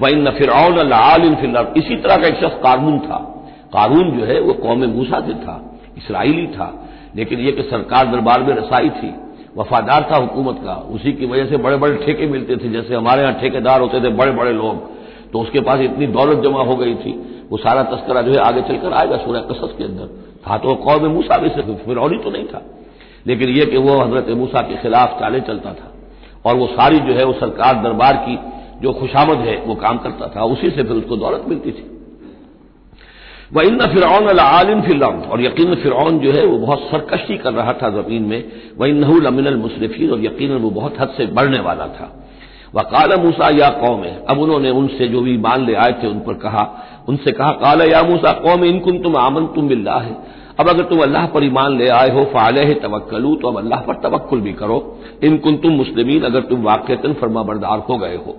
वह इन फ़िरौन फिर इसी तरह का एक शख्स कानून था। कानून जो है, वो कौम मूसा से था, इसराइली था। लेकिन यह कि सरकार दरबार में रसाई थी, वफादार था हुकूमत का, उसी की वजह से बड़े बड़े ठेके मिलते थे। जैसे हमारे यहाँ ठेकेदार होते थे बड़े बड़े लोग तो उसके पास इतनी दौलत जमा हो गई थी। वो सारा तस्करा जो है आगे चलकर आएगा सूर्य कसस के अंदर। था तो कौम मूसा भी से फिर तो नहीं था। लेकिन यह कि वो हज़रत मूसा के खिलाफ चाले चलता था। और वो सारी जो है, वो सरकार दरबार की जो खुशामद है, वो काम करता था। उसी से फिर उसको दौलत मिलती थी। वह इन फिरौन आलिम फिलम और यकीन फिरौन जो है, वो बहुत सरकशी कर रहा था ज़मीन में। वह इन अमिन मुशरफी और यकीन वो बहुत हद से बढ़ने वाला था। वह काला मूसा, या कौम है। अब उन्होंने उनसे जो भी मान ले आए थे, उन पर कहा। उनसे कहा, काला या मूसा, कौम इनकुन तुम आमन तुम मिल्ला है अब अगर तुम अल्लाह पर ईमान ले आए हो फाले है तवक्लू तो अब अल्लाह पर तवक्ल भी करो। इनकुन तुम मुस्लिमीन, अगर तुम वाक़ता फरमा बरदार हो गए हो।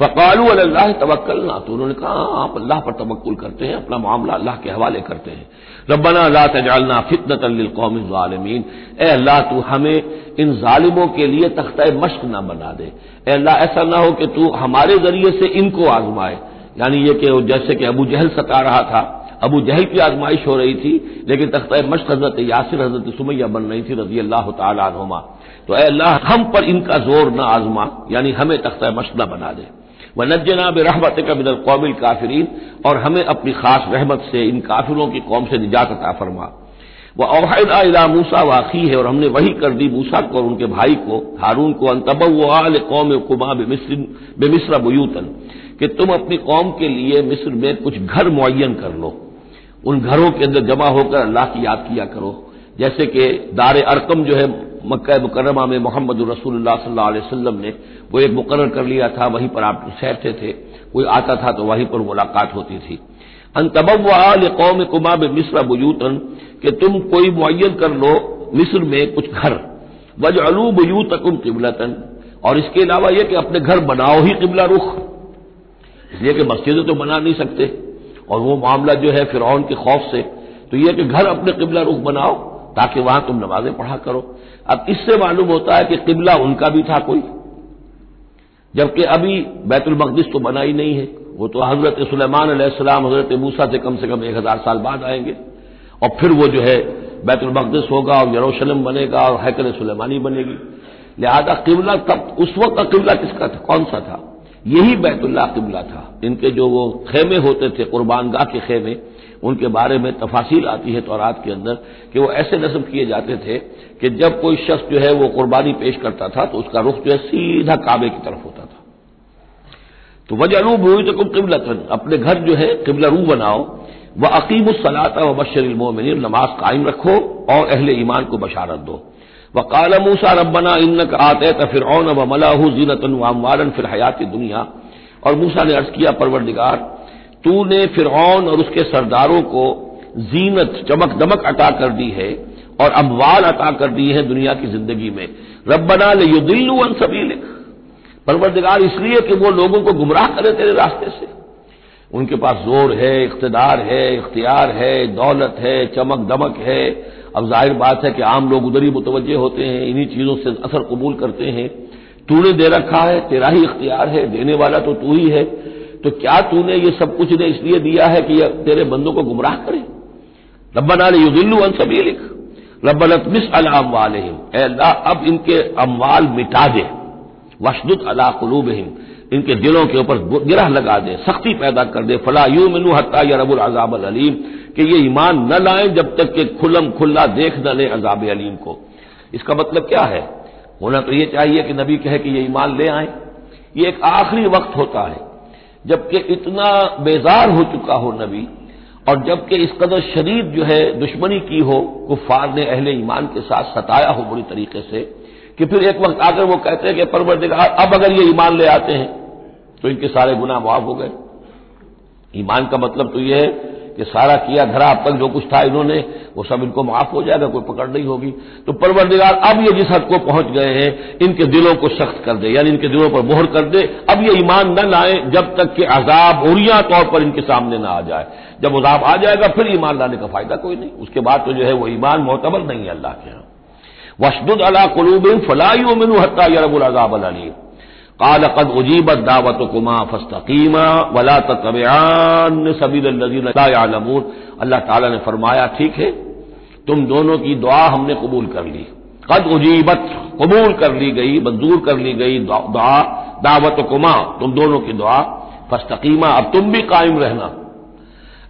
फ़कालू अल्लाह तवक्ल ना तो उन्होंने कहा हाँ, आप अल्लाह पर तवक्ल करते हैं अपना मामला अल्लाह के हवाले करते हैं। रब्बना अल्लाह तजालना फितनत कौमीन ए अल्लाह तू हमें इन जालिमों के लिए तख्त मश्क ना बना दे। ए अल्लाह ऐसा ना हो कि तू हमारे ज़रिए से इनको आजमाए। यानी ये कि जैसे कि अबू जहल सता रहा था। अबू जहल की आजमाइश हो रही थी लेकिन तख्त मश्क हज़रत यासिर हज़रत सुमैया बन रही थी रज़ी अल्लाह तुमा तो अल्लाह हम पर इनका ज़ोर न आजमा। यानी हमें तख्त मश्क न बना दे। व नजना रहमत का बिदल कौमिल काफरीन, और हमें अपनी खास रहमत से इन काफिरों की कौम से निजात अता फरमा। वह अवहदा इला मूसा वाक़ी है, और हमने वही कर दी मूसा को और उनके भाई को, हारून को अनतबल कौम कुमा बेमिस्र बुयूतन, कि तुम अपनी कौम के लिए मिस्र में कुछ घर मुन कर लो। उन घरों के अंदर जमा होकर अल्लाह की याद किया करो। जैसे कि दार अरकम जो है मक्का मुकरमा में मोहम्मद रसूलुल्लाह सल्लल्लाहु अलैहि ने वो एक मुकर कर लिया था, वहीं पर आप ठहरते थे, कोई आता था तो वहीं पर मुलाकात होती थी। अनतबल कौम कुमाब मिस्र बुयूतन, कि तुम कोई मुन कर लो मिस्र में कुछ घर। वज अलू बुयूतकुम किबलतन, और इसके अलावा यह कि अपने घर बनाओ ही किबला रुख। इसलिए कि मस्जिदें तो बना नहीं सकते, और वो मामला जो है फिर के खौफ से तो यह कि घर अपने किबला रुख बनाओ ताकि वहाँ तुम नमाजें पढ़ा करो। अब इससे मालूम होता है कि किबला उनका भी था कोई। जबकि अभी बैतुल मकदिस तो बना ही नहीं है। वो तो हज़रत सुलेमान हज़रत मूसा से कम से कम एक हज़ार साल बाद आएँगे। और फिर वो जो है बैतुल मकदिस होगा और यरूशलेम बनेगा और हैकल सुलेमानी बनेगी। लिहाजा किबला तब, उस वक्त का किबला किसका था? कौन सा था? यही बैतुल्ला किबला था। इनके जो वो खेमे होते थे, कुर्बानगाह के खेमे उनके बारे में तफासिल आती है तौरात के अंदर कि वो ऐसे नस्ब किए जाते थे कि जब कोई शख्स जो है वो कुर्बानी पेश करता था तो उसका रुख जो है सीधा काबे की तरफ़ होता था। तो वजलू भूई तो कुम किबलतन, अपने घर जो है किबला रू बनाओ वह अकीम सलाता व बशरमोमिन नमाज़ कायम रखो और अहले ईमान को बशारत दो। वकाल मूसा रबना इन आते फिर व मलाहू जीनतन वामवारन फिर हयात दुनिया। और मूसा ने अर्ज़ किया, परवरदिगार तूने फिर और उसके सरदारों को जीनत, चमक, दमक अता कर दी है और अमवाल अता कर दी है दुनिया की ज़िंदगी में। रबना ले युदिल्लू अन सबीलिक। परवरदिगार इसलिए कि वो लोगों को गुमराह करे तेरे रास्ते से। उनके पास ज़ोर है, इकतदार है, इख्तियार है, दौलत है, चमक, दमक है। अब ज़ाहिर बात है कि आम लोग उधर ही मुतवजे होते हैं, इन्हीं चीज़ों से असर कबूल करते हैं। तूने दे रखा है, तेरा ही इख्तियार है, देने वाला तो तू ही है। तो क्या तूने ये सब कुछ ने इसलिए दिया है कि तेरे बंदों को गुमराह करे? रब्बना युदिल्लु अन सबीलिक। रब्बनत मिस अलाम वाले अल्लाह, अब इनके अमवाल मिटा दे। वशदुत अला कलूबहिम। इनके दिलों के ऊपर गिरह लगा दे, सख्ती पैदा कर दे। फला यू मिनू हत्ता या रबुल अजाब अलीम। कि ये ईमान न लाएँ जब तक कि खुलम खुल्ला देख न ले अजाब अलीम को। इसका मतलब क्या है? होना तो ये चाहिए कि नबी कहे कि ये ईमान ले आए। ये एक आखिरी वक्त होता है। जबकि इतना बेजार हो चुका हो नबी, और जबकि इस कदर शरीर जो है दुश्मनी की हो, कुफार ने अहले ईमान के साथ सताया हो बुरी तरीके से, कि फिर एक वक्त आकर वो कहते हैं कि परवरदिगार, अब अगर ये ईमान ले आते हैं तो इनके सारे गुना माफ़ हो गए। ईमान का मतलब तो यह है कि सारा किया धरा अब तक जो कुछ था इन्होंने, वो सब इनको माफ़ हो जाएगा, कोई पकड़ नहीं होगी। तो परवरदिगार, अब ये जिस हद को पहुँच गए हैं, इनके दिलों को सख्त कर दे, यानी इनके दिलों पर मोहर कर दे। अब ये ईमान न लाए, जब तक कि अजाब उरिया तौर पर इनके सामने न आ जाए। जब अजाब आ जाएगा, फिर ईमान लाने का फ़ायदा कोई नहीं। उसके बाद तो जो है वो ईमान मोतबर नहीं है अल्लाह के यहाँ। वशदुद अला कलूबिन फलाई मिन हत्ता यरबुल अजाब अली काल कद उजीबत दावत कुमा फस्तकीमा वला तबयान सबीलमून अल्लाह ताला ने फरमाया ठीक है तुम दोनों की दुआ हमने कबूल कर ली कद उजीबत कबूल कर ली गई मंजूर कर ली गई दुआ दावत कुमा तुम दोनों की दुआ फस्तकीमा अब तुम भी कायम रहना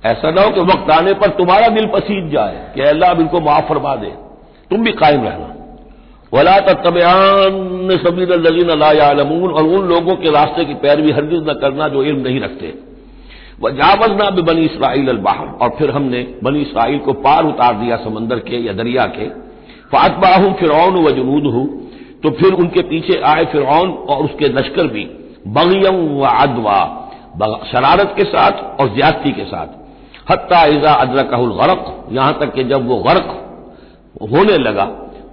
ऐसा ना हो कि वक्त आने पर तुम्हारा दिल पसीज जाए कि अल्लाह अब इनको माफ़ फरमा दे तुम भी कायम रहना वला तबयान सबीर लजीन अलामून और उन लोगों के रास्ते की पैरवी हरगिज न करना जो इल्म नहीं रखते। वह जावजना भी बनी इसराइल अलबाहर और फिर हमने बनी इसराइल को पार उतार दिया समंदर के या दरिया के। फातबाहू फिरौन व जुनूद हूँ तो फिर उनके पीछे आए फिरौन और उसके लश्कर भी, बगियम व अदवा शरारत के साथ और ज्यादती के साथ। हत्ता इजा अदरकहुल गरक यहाँ तक कि जब वो गर्क होने लगा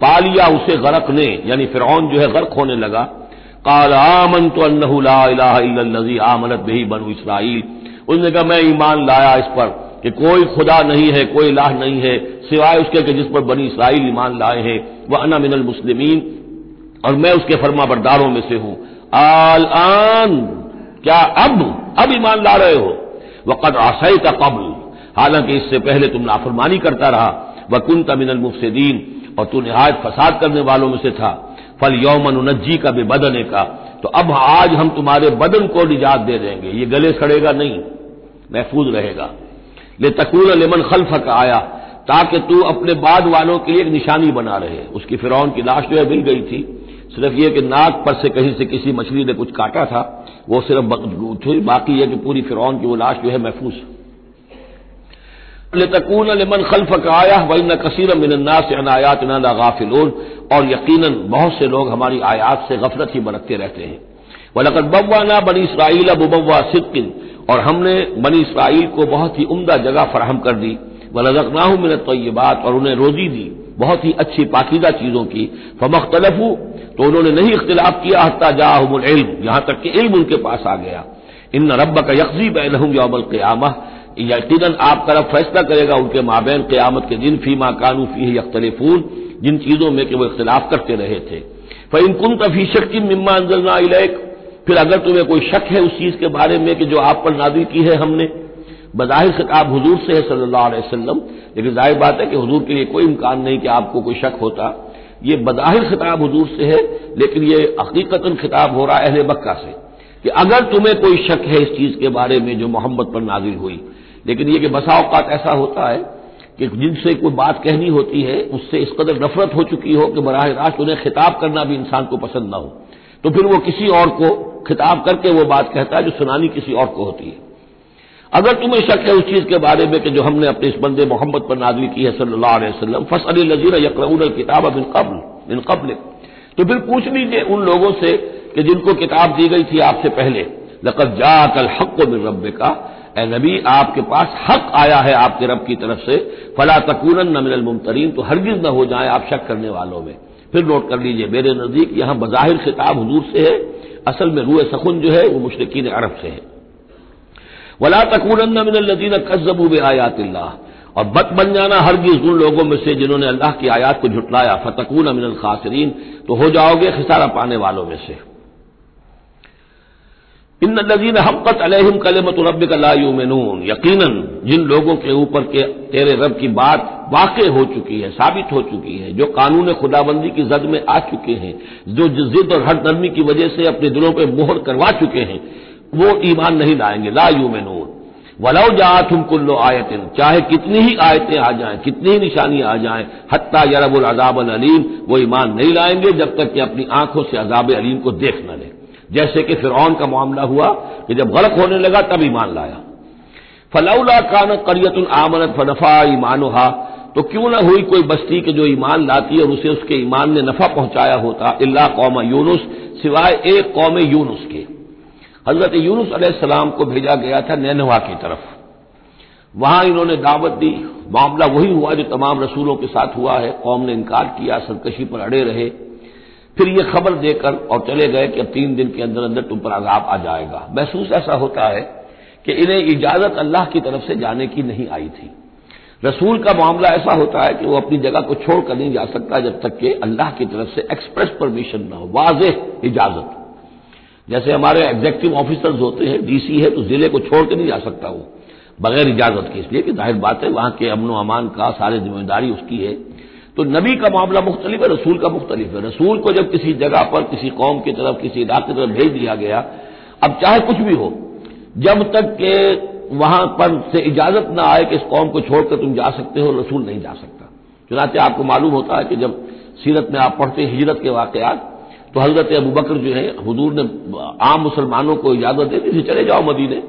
पा लिया, उसे गरक ने, यानी फिर जो है, गर्क होने लगा। काल आमन तो अल्लाजी आमनत बही बनू इसराइल। उसने कहा, मैं ईमान लाया इस पर कि कोई खुदा नहीं है, कोई लाह नहीं है, सिवाय उसके कि जिस पर बनी इसराइल ईमान लाए हैं। वह अना मिनल मुस्लिमीन, और मैं उसके फर्मा बरदारों में से हूँ। आल आन, क्या अब अब ईमान ला रहे हो? वक़द आसई का कबल, हालाँकि इससे पहले तुम नाफरमानी करता रहा। वकुन तमिनल मुफसदीन और तू नहायत फसाद करने वालों में से था। फल यौमन उनज्जी का बेबदने का। तो अब आज हम तुम्हारे बदन को निजात दे देंगे। ये गले सड़ेगा नहीं, महफूज रहेगा। ले तकून लेमन खल्फ का आया, ताकि तू अपने बाद वालों के लिए एक निशानी बना रहे। उसकी फिरौन की लाश जो है मिल गई थी। सिर्फ़ ये कि नाक पर से कहीं से किसी मछली ने कुछ काटा था। वो सिर्फ़ बाकी ये कि पूरी फिरौन की वो लाश जो है महफूज। लतकून लमन खल्फ आया वही न कसीर मिनन्ना से अनायात न गाफिलून और यकीन बहुत से लोग हमारी आयात से गफलत ही बरतते रहते हैं वलकत बब्वाना बनी इसराइल बुबवा सिद्किन और हमने बनी इसराइल को बहुत ही उमदा जगह फराहम कर दी वलजकनाहू मिनत बात और उन्हें रोजी दी बहुत ही अच्छी पाकिदा चीज़ों की फमख्तलफू तो उन्होंने नहीं इख्तिलाफ किया हत्ता जाहमुल यहाँ तक कि इल्म उनके पास आ गया इन रब का यकजी बैनहम यौमल क्यामा यकीन आप तरफ़ फैसला करेगा उनके माबेन क्यामत के दिन, फीमा कानू फ़ी यख्तलिफून, जिन चीज़ों में कि वो इख्तलाफ करते रहे थे। इन कुन तफी शक्ति मिम्मा अंजलना इलेक, फिर अगर तुम्हें कोई शक है उस चीज़ के बारे में कि जो आप पर नादिल की है हमने, बज़ाहिर खिताब हजूर से है सल्लल्लाहु अलैहि लेकिन ज़ाहिर बात है कि हजूर के लिए कोई इम्कान नहीं कि आपको कोई शक होता। ये बज़ाहिर खिताब हजूर से है, लेकिन ये हकीकता खिताब हो रहा है अहल मक्का से, कि अगर तुम्हें कोई शक है इस चीज़ के बारे में जो मोहम्मद पर नाजिल हुई लेकिन यह कि बसा अवकात ऐसा होता है कि जिनसे कोई बात कहनी होती है, उससे इस कदर नफरत हो चुकी हो कि बराह रास्त उन्हें खिताब करना भी इंसान को पसंद ना हो। तो फिर वो किसी और को खिताब करके वो बात कहता है जो सुनानी किसी और को होती है। अगर तुम्हें शक है उस चीज़ के बारे में कि जो हमने अपने इस बंदे मोहम्मद पर नाजली की है सल्लल्लाहु अलैहि वसल्लम फस अली नजीर यकरऊन किताब बिन कबल बिन कबल। तो फिर पूछ लीजिए उन लोगों से कि जिनको किताब दी गई थी आपसे पहले लकत हक को बिन रब का ए नबी, आपके पास हक आया है आपके रब की तरफ़ से। फला तकून न मुमतरीन तो हरगिज न हो जाए आप शक करने वालों में। फिर नोट कर लीजिए, मेरे नज़दीक यहाँ बजाहिर खिताब हजूर से है। असल में रूए सखुन जो है, वो मुशरकिन अरब से है। वला तकून न मिनल नजीन कस्जबू बे आयातिल्ला और बद बन जाना हरगिज उन लोगों में से जिन्होंने अल्लाह की आयात को झुटलाया। फतकून मिनल खासरीन तो हो जाओगे खिसारा पाने वालों में से। इन नजीन हब्बत अलहम कलमत रब लायूमनून यकीन जिन लोगों के ऊपर के तेरे रब की बात वाक़ हो चुकी है, साबित हो चुकी है, जो कानून खुदाबंदी की जद में आ चुके हैं, जो जिद और हर नरमी की वजह से अपने दिलों पर मोहर करवा चुके हैं, वो ईमान नहीं लाएँगे। लायूमनून वलौ जा तुम कुल्लो आयतिन। चाहे कितनी ही आयतें आ जाएँ, कितनी ही निशानियाँ आ जाएँ, हत्ता यरबुल अजाब अलीम, वो ईमान नहीं लाएँगे जब तक कि अपनी आँखों से अजाब अलीम को देख न ले। जैसे कि फिर का मामला हुआ कि जब गलत होने लगा तब ईमान लाया। फलौला कान करियतुल आमनत फनफा ईमानुहा तो क्यों ना हुई कोई बस्ती के जो ईमान लाती और उसे उसके ईमान ने नफा पहुँचाया होता अल्लाह कौम यूनुस, सिवाय एक कौम यूनुस के। हज़रत यूनुस अलैहिस्सलाम को भेजा गया था नैनवा की तरफ़। वहाँ इन्होंने दावत दी। मामला वही हुआ जो तमाम रसूलों के साथ हुआ है। कौम ने इनकार किया सरकशी पर अड़े रहे। फिर ये खबर देकर और चले गए कि अब तीन दिन के अंदर अंदर तुम पर आजाब आ जाएगा। महसूस ऐसा होता है कि इन्हें इजाज़त अल्लाह की तरफ़ से जाने की नहीं आई थी। रसूल का मामला ऐसा होता है कि वो अपनी जगह को छोड़कर नहीं जा सकता जब तक कि अल्लाह की तरफ़ से एक्सप्रेस परमिशन न हो। वाज इजाज़त। जैसे हमारे एग्जेक्टिव ऑफिसर्स होते हैं, डीसी है तो ज़िले को छोड़ के नहीं जा सकता वो। बगैर इजाज़त के। इसलिए कि ज़ाहिर बात है, वहाँ के अमनो अमान का सारी ज़िम्मेदारी उसकी है। तो नबी का मामला मुख्तलिफ़ है, रसूल का मुख्तलिफ़ है। रसूल को जब किसी जगह पर, किसी कौम की तरफ़, किसी इलाके की तरफ़ भेज दिया गया, अब चाहे कुछ भी हो, जब तक के वहाँ पर से इजाज़त ना आए कि इस कौम को छोड़कर तुम जा सकते हो, रसूल नहीं जा सकता। चुनाचे आपको मालूम होता है कि जब सीरत में आप पढ़ते हैं हिजरत के वाकयात तो हज़रत अबू बकर जो है, हजूर ने आम मुसलमानों को इजाज़त दे दी थी चले जाओ मदीने।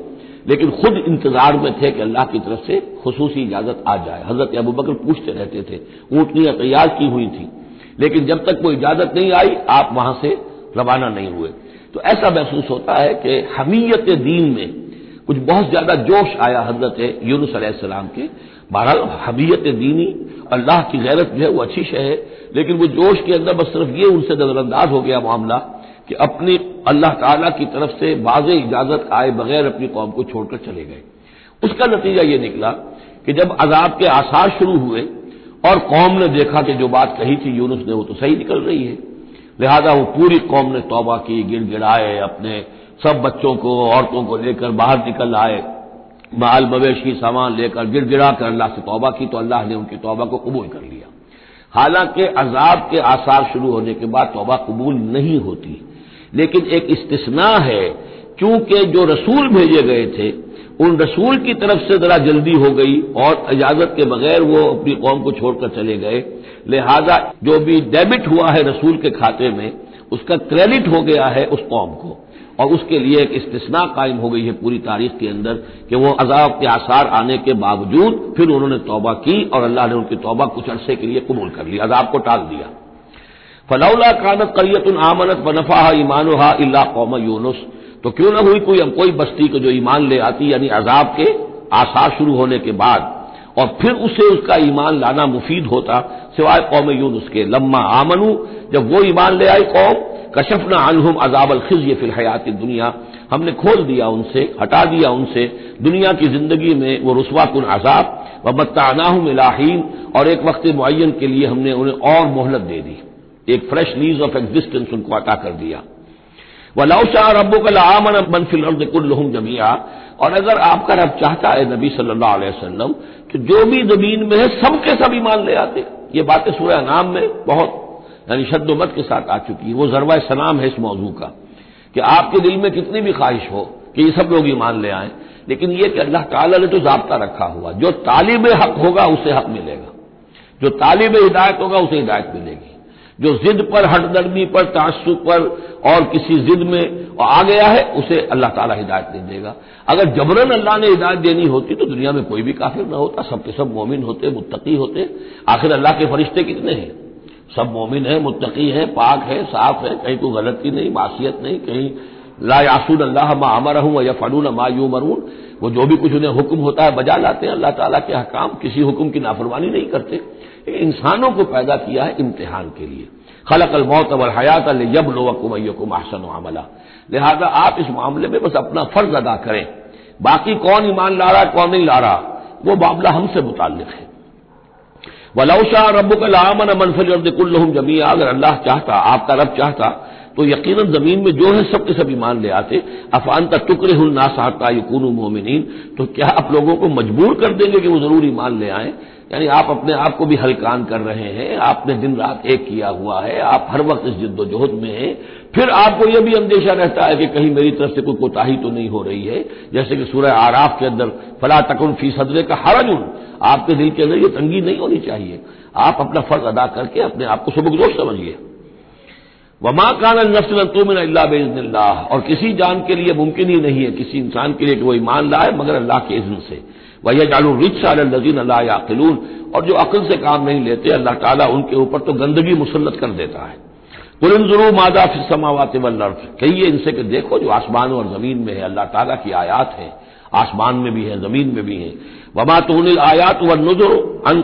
लेकिन खुद इंतज़ार में थे कि अल्लाह की तरफ़ से खसूसी इजाज़त आ जाए। हज़रत अबू बकर पूछते रहते थे, ऊंटनियाँ तैयार की हुई थी, लेकिन जब तक कोई इजाज़त नहीं आई, आप वहाँ से रवाना नहीं हुए। तो ऐसा महसूस होता है कि हमीयत दीन में कुछ बहुत ज़्यादा जोश आया हज़रत यूनुस सलाम के। बहरहाल, हमीयत दीनी, अल्लाह की गैरत जो है वो अच्छी शय है, लेकिन वो जोश के अंदर बस सिर्फ़ ये उनसे नजरअंदाज हो गया मामला कि अपनी अल्लाह ताला की तरफ़ से बाज इजाज़त आए बगैर अपनी कौम को छोड़कर चले गए। उसका नतीजा ये निकला कि जब अजाब के आसार शुरू हुए और कौम ने देखा कि जो बात कही थी यूनुस ने, वो तो सही निकल रही है। लिहाजा वो पूरी कौम ने तौबा की गिर गिड़ाए अपने सब बच्चों को, औरतों को लेकर बाहर निकल आए, माल मवेशी सामान लेकर गिर गिड़ा कर अल्लाह से तौबा की तो अल्लाह ने उनकी तौबा को कबूल कर लिया। हालाँकि अजाब के आसार शुरू होने के बाद तौबा कबूल नहीं होती। लेकिन एक इस्तना है क्योंकि जो रसूल भेजे गए थे, उन रसूल की तरफ़ से जरा जल्दी हो गई और इजाज़त के बगैर वो अपनी कौम को छोड़कर चले गए। लिहाजा जो भी डेबिट हुआ है रसूल के खाते में, उसका क्रेडिट हो गया है उस कौम को। और उसके लिए एक इस्तना कायम हो गई है पूरी तारीख के अंदर कि वो अजाब के आसार आने के बावजूद फिर उन्होंने तौबा की और अल्लाह ने उनकी तौबा कुछ अरसे के लिए कबूल कर लिया अजाब को टाल दिया। फलौला कानत करियत आमनत बनफा ईमान अल्लाह कौम यूनुस। तो क्यों ना हुई कोई कोई बस्ती को जो ईमान ले आती, यानी अजाब के आसार शुरू होने के बाद, और फिर उसे उसका ईमान लाना मुफीद होता, सिवाय कौम यूनुस के। लम्मा आमनू, जब वो ईमान ले आई कौम, कशफना अनहुम अजाबल खिज फिल हयात दुनिया। हमने खोल दिया उनसे, हटा दिया उनसे, दुनिया की ज़िंदगी में वो रसवा कुन अजाब व बत्तानाहम इलाहीन, और एक वक्त मुन के लिए हमने उन्हें और मोहलत दे दी। एक फ्रेश लीज ऑफ़ एग्जिस्टेंस उनको अता कर दिया। व लौशाह रबो कल आमन मनफिल अर्दकुल्लुम जमिया और अगर आपका रब चाहता है नबी सल्लल्लाहु अलैहि वसल्लम कि जो भी ज़मीन में है, सबके सब ईमान ले आते। ये बातें सूर्य नाम में बहुत, यानी शद्दमत के साथ आ चुकी है। वो जरवा सलाम है इस मौजू का, कि आपके दिल में कितनी भी ख्वाहिश हो कि ये सब लोग ईमान ले आए। लेकिन ये कि अल्लाह ताला ने तो जबता रखा हुआ। जो तालिब हक होगा, उसे हक मिलेगा। जो तालिब हिदायत होगा, उसे हिदायत मिलेगी। जो जिद पर हटदर्मी पर तासुब पर और किसी जिद में आ गया है, उसे अल्लाह ताला हिदायत नहीं देगा। अगर जबरन अल्लाह ने हिदायत देनी होती तो दुनिया में कोई भी काफिर न होता। सबके सब मोमिन होते, मुत्तकी होते। आखिर अल्लाह के फरिश्ते कितने हैं? सब मोमिन है, मुत्तकी है, पाक है, साफ़ है। कहीं कोई गलती नहीं मासीत नहीं, कहीं ला यासून अल्लाह मा अमर हूँ या फनून मा यू मरून वो जो भी कुछ उन्हें हुक्म होता है, बजा लाते हैं। अल्लाह ताला के हकाम किसी हुक्म की नाफरमानी नहीं करते। इंसानों को पैदा किया है इम्तिहान के लिए। खलक अल मौत अवल हयात जब लोकुम अहसन अमला। लिहाजा आप इस मामले में बस अपना फ़र्ज़ अदा करें। बाकी कौन ईमान ला रहा, कौन नहीं ला रहा, वो मामला हमसे मुतालिक है। वलौशाह रब कलामन मनफल जमिया अगर अल्लाह चाहता, आपका रब चाहता तो यकीन ज़मीन में जो है सब के सब ईमान ले आते। अफान तक टुकरे ना साहता यकून मोमिन तो क्या आप लोगों को मजबूर कर देंगे कि वो ज़रूर ईमान ले आए? यानी आप अपने आप को भी हलकान कर रहे हैं, आपने दिन रात एक किया हुआ है, आप हर वक्त इस जिद्दोजहद में हैं, फिर आपको यह भी अंदेशा रहता है कि कहीं मेरी तरफ़ से कोई कोताही तो नहीं हो रही है। जैसे कि सूर्य आराफ के अंदर, फला तकुन फ़ी सदरे का हरजुन, आपके दिल के अंदर ये तंगी नहीं होनी चाहिए। आप अपना फ़र्ज़ अदा करके अपने आप को सुबकदोश समझिए। वमा कान नफ्सल तुमिन अल्लाह बेजल्ला और किसी जान के लिए मुमकिन ही नहीं है, किसी इंसान के लिए कि वो ईमान लाए, मगर अल्लाह के इज्न से। वह जालू रिच नजीन अल्लाह और जो अकल से काम नहीं लेते अल्लाह ताला उनके ऊपर तो गंदगी मुसलत कर देता है। कुलिन ज़रूर मादा फिर समावात वर्फ कहिए इनसे कि देखो जो आसमान और ज़मीन में है अल्लाह ताला की आयात है। आसमान में भी है ज़मीन में भी है। वमा तो आयात व नज़र अन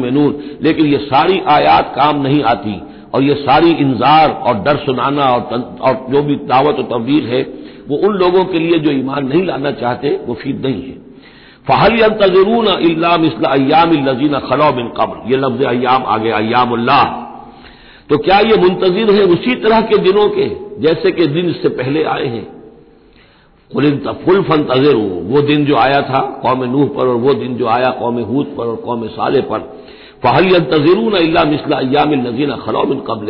में नूर लेकिन ये सारी आयात काम नहीं आती और ये सारी इंजार और डर सुनाना और, और जो भी दावत और तबदील है वो उन लोगों के लिए जो ईमान नहीं लाना चाहते वो फीद नहीं है। फ़हल तजरून इलाम अयाम लजीन खलो बिन कबल ये लफ्ज अयाम आगे अयामुल्लाह तो क्या ये मुंतजर है उसी तरह के दिनों के जैसे कि दिन इससे पहले आए हैं फुल फन तजर वो दिन जो आया था कौम नूह पर और वो दिन जो आया कौम हूद पर और कौम साले पर फ़हल तजरून अल्ला मिसला अयाम नजीन खलौमिन कबल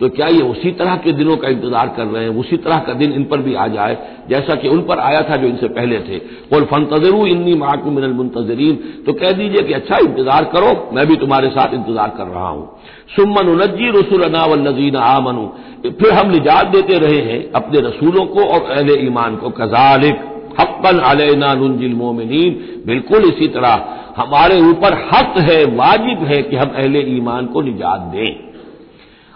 तो क्या ये उसी तरह के दिनों का इंतज़ार कर रहे हैं उसी तरह का दिन इन पर भी आ जाए जैसा कि उन पर आया था जो इनसे पहले थे बोल फन तजरू इन्नी माकू मिनल मुंतजरीन तो कह दीजिए कि अच्छा इंतज़ार करो मैं भी तुम्हारे साथ इंतज़ार कर रहा हूँ सुमन उनजी रसूल नजीन आमनु फिर हम निजात देते रहे हैं अपने रसूलों को और अहले ईमान को कजालिक हक्कन अलना नुंजिल मोमिनीन। बिल्कुल इसी तरह हमारे ऊपर हक है, वाजिब है कि हम अहले ईमान को निजात दें।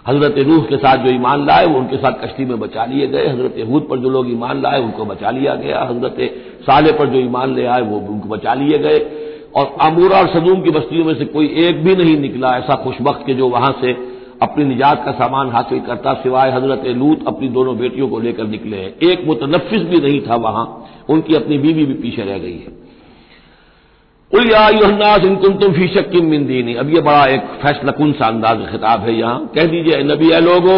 हज़रत रूह के साथ जो ईमान लाए, वो उनके साथ कश्ती में बचा लिए गए। हज़रत हूद पर जो लोग ईमान लाए, उनको बचा लिया गया। हज़रत साले पर जो ईमान ले आए, वो उनको बचा लिए गए। और अमूरा और सदूम की बस्तियों में से कोई एक भी नहीं निकला। ऐसा खुशबक के जो वहाँ से अपनी निजात का सामान हासिल करता, सिवाय हज़रत लूत अपनी दोनों बेटियों को लेकर निकले। हैं एक मुतनफिस भी नहीं था वहाँ, उनकी अपनी बीवी भी पीछे रह गई है। उलियानास इनकुन तुम फ़ी शक्किम मिन दीनी। अब यह बड़ा एक फैसलकुन सा अंदाज खिताब है यहाँ। कह दीजिए नबी लोगो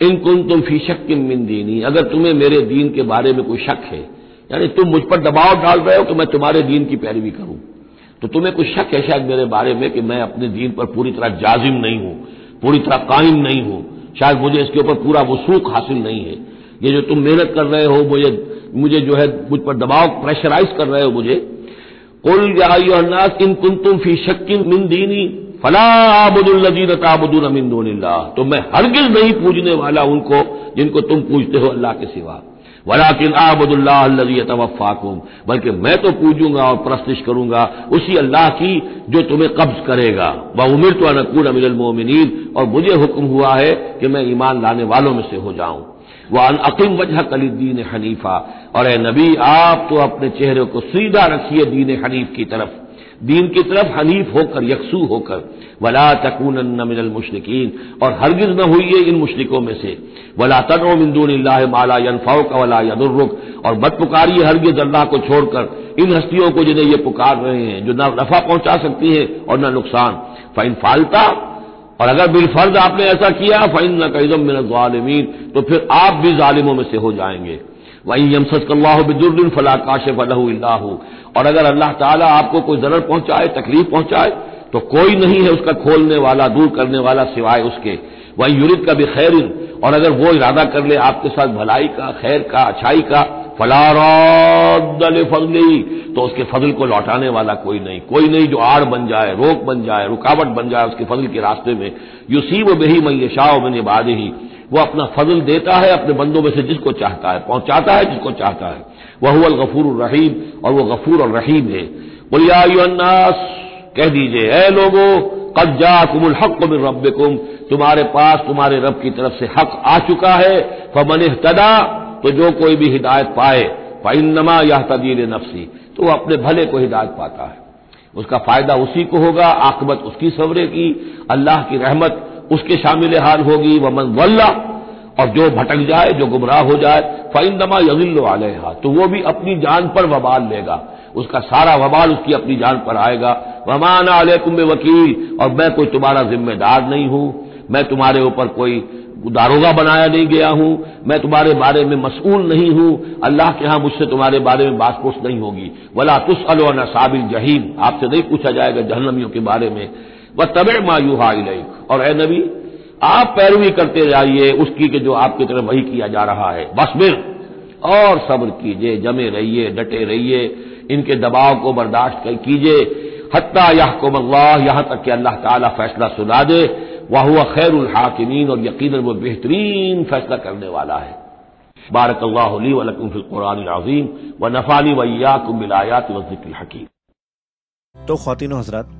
इनकुन तुम फ़ी शक्किम मिन दीनी। अगर तुम्हें मेरे दीन के बारे में कोई शक है, यानी तुम मुझ पर दबाव डाल रहे हो कि मैं तुम्हारे दीन की पैरवी करूँ। तो तुम्हें कुछ शक है शायद मेरे बारे में कि मैं अपने दीन पर पूरी तरह जाजिम नहीं हूँ, पूरी तरह कायम नहीं हूँ। शायद मुझे इसके ऊपर पूरा वसूख हासिल नहीं है। ये जो तुम मेहनत कर रहे हो मुझे मुझे जो है मुझ पर दबाव प्रेशराइज कर रहे हो मुझे। कुल यानास इन कुन तुम फ़ी शक्किन मिन दीनी, फला आबुदुल्लजीन ताबुदून मिन दूनिल्लाह। तो मैं हरगिज नहीं पूजने वाला उनको जिनको तुम पूजते हो अल्लाह के सिवा। वलाकिन आबुदुल्लाजी तवफ़ाकुम बल्कि मैं तो पूजूँगा और प्रस्तिश करूँगा, उसी अल्लाह की जो तुम्हें कब्ज करेगा। वह उमिर तो अनकून अमिल मोमिनीन। और मुझे हुक्म हुआ है कि मैं ईमान लाने वालों में से हो जाऊँ। वह अकीम वजह कली दीन हनीफा। और ए नबी, आप तो अपने चेहरे को सीधा रखिए दीन हनीफ की तरफ़। दीन की तरफ़ हनीफ होकर, यकसू होकर, वला तकून मिनल मुशरकिन, और हरगिज न हुई इन मुशरकों में से। वला तनो मिंदून माला यनफाओ का वला यदुर्रुक, और मत पुकारिए हरगिज अल्लाह को छोड़कर इन हस्तियों को जिन्हें ये पुकार रहे हैं, जो न नफा पहुँचा सकती हैं और न नुकसान। फाइन फालता, और अगर बिलफर्ज आपने ऐसा किया फ़ैन न कैदम मिन तो फिर आप भी जालिमों में से हो जाएँगे। वही यमसल्लाह बिजुर्दिन फला काशिफ अल्लाह और अगर अल्लाह ताला आपको कोई जरर पहुँचाए, तकलीफ़ पहुँचाए तो कोई नहीं है उसका खोलने वाला, दूर करने वाला सिवाय उसके। वही यूरित का भी खैरिन। और अगर वो इरादा कर ले आपके साथ भलाई का, खैर का, अच्छाई का फलारदल फजली तो उसके फजल को लौटाने वाला कोई नहीं। कोई नहीं जो आड़ बन जाए, रोक बन जाए, रुकावट बन जाए उसके फजल के रास्ते में। युसीब बही मैं शाह मैंने बाद ही वो अपना फजल देता है, अपने बंदों में से जिसको चाहता है, पहुंचाता है जिसको चाहता है। वह हुआ गफूर रहीम, और वह गफूर और रहीम है। बोलियास कह दीजिए, ए लोगो कज्जा कुमुल हक मिन रब तुम्हारे पास, तुम्हारे रब की तरफ़ से हक आ चुका है, फमन तदा तो जो कोई भी हिदायत पाए नमा यह तदील नफसी तो वह अपने भले को हिदायत पाता है। उसका फ़ायदा उसी को होगा, आकबत उसकी सवरे की, अल्लाह की रहमत उसके शामिल हाल होगी, वमन वल्ला, और जो भटक जाए, जो गुमराह हो जाए फ़ैनमा यजिल्लो आलेहा तो वो भी अपनी जान पर वबाल लेगा। उसका सारा वबाल उसकी अपनी जान पर आएगा। वमाना अलैकुम वकील और मैं कोई तुम्हारा जिम्मेदार नहीं हूँ। मैं तुम्हारे ऊपर कोई दारोगा बनाया नहीं गया हूँ। मैं तुम्हारे बारे में मसूल नहीं हूँ। अल्लाह के यहाँ मुझसे तुम्हारे बारे में बासपोस नहीं होगी। वला तुस अलो साबिल जहीम, आपसे नहीं पूछा जाएगा जहनमियों के बारे में। वह तबे मायूहा इलेक। और ए नबी, आप पैरवी करते जाइए उसकी के जो आपकी तरफ़ वही किया जा रहा है। बस बिर और सब्र कीजिए, जमे रहिए, डटे रहिए, इनके दबाव को बर्दाश्त कीजिए। हत्ता यह को अल्लाह, यहाँ तक कि अल्लाह ताला फैसला सुना दे। वह हुआ खैर हाकिमीन और यकीन वो बेहतरीन फैसला करने वाला है। बारक अल्लाह वलकुम फिल कुरान अजीम। व नफानी वैयाकुम बिलायात वजिक्र हकीम। तो खातिन हजरात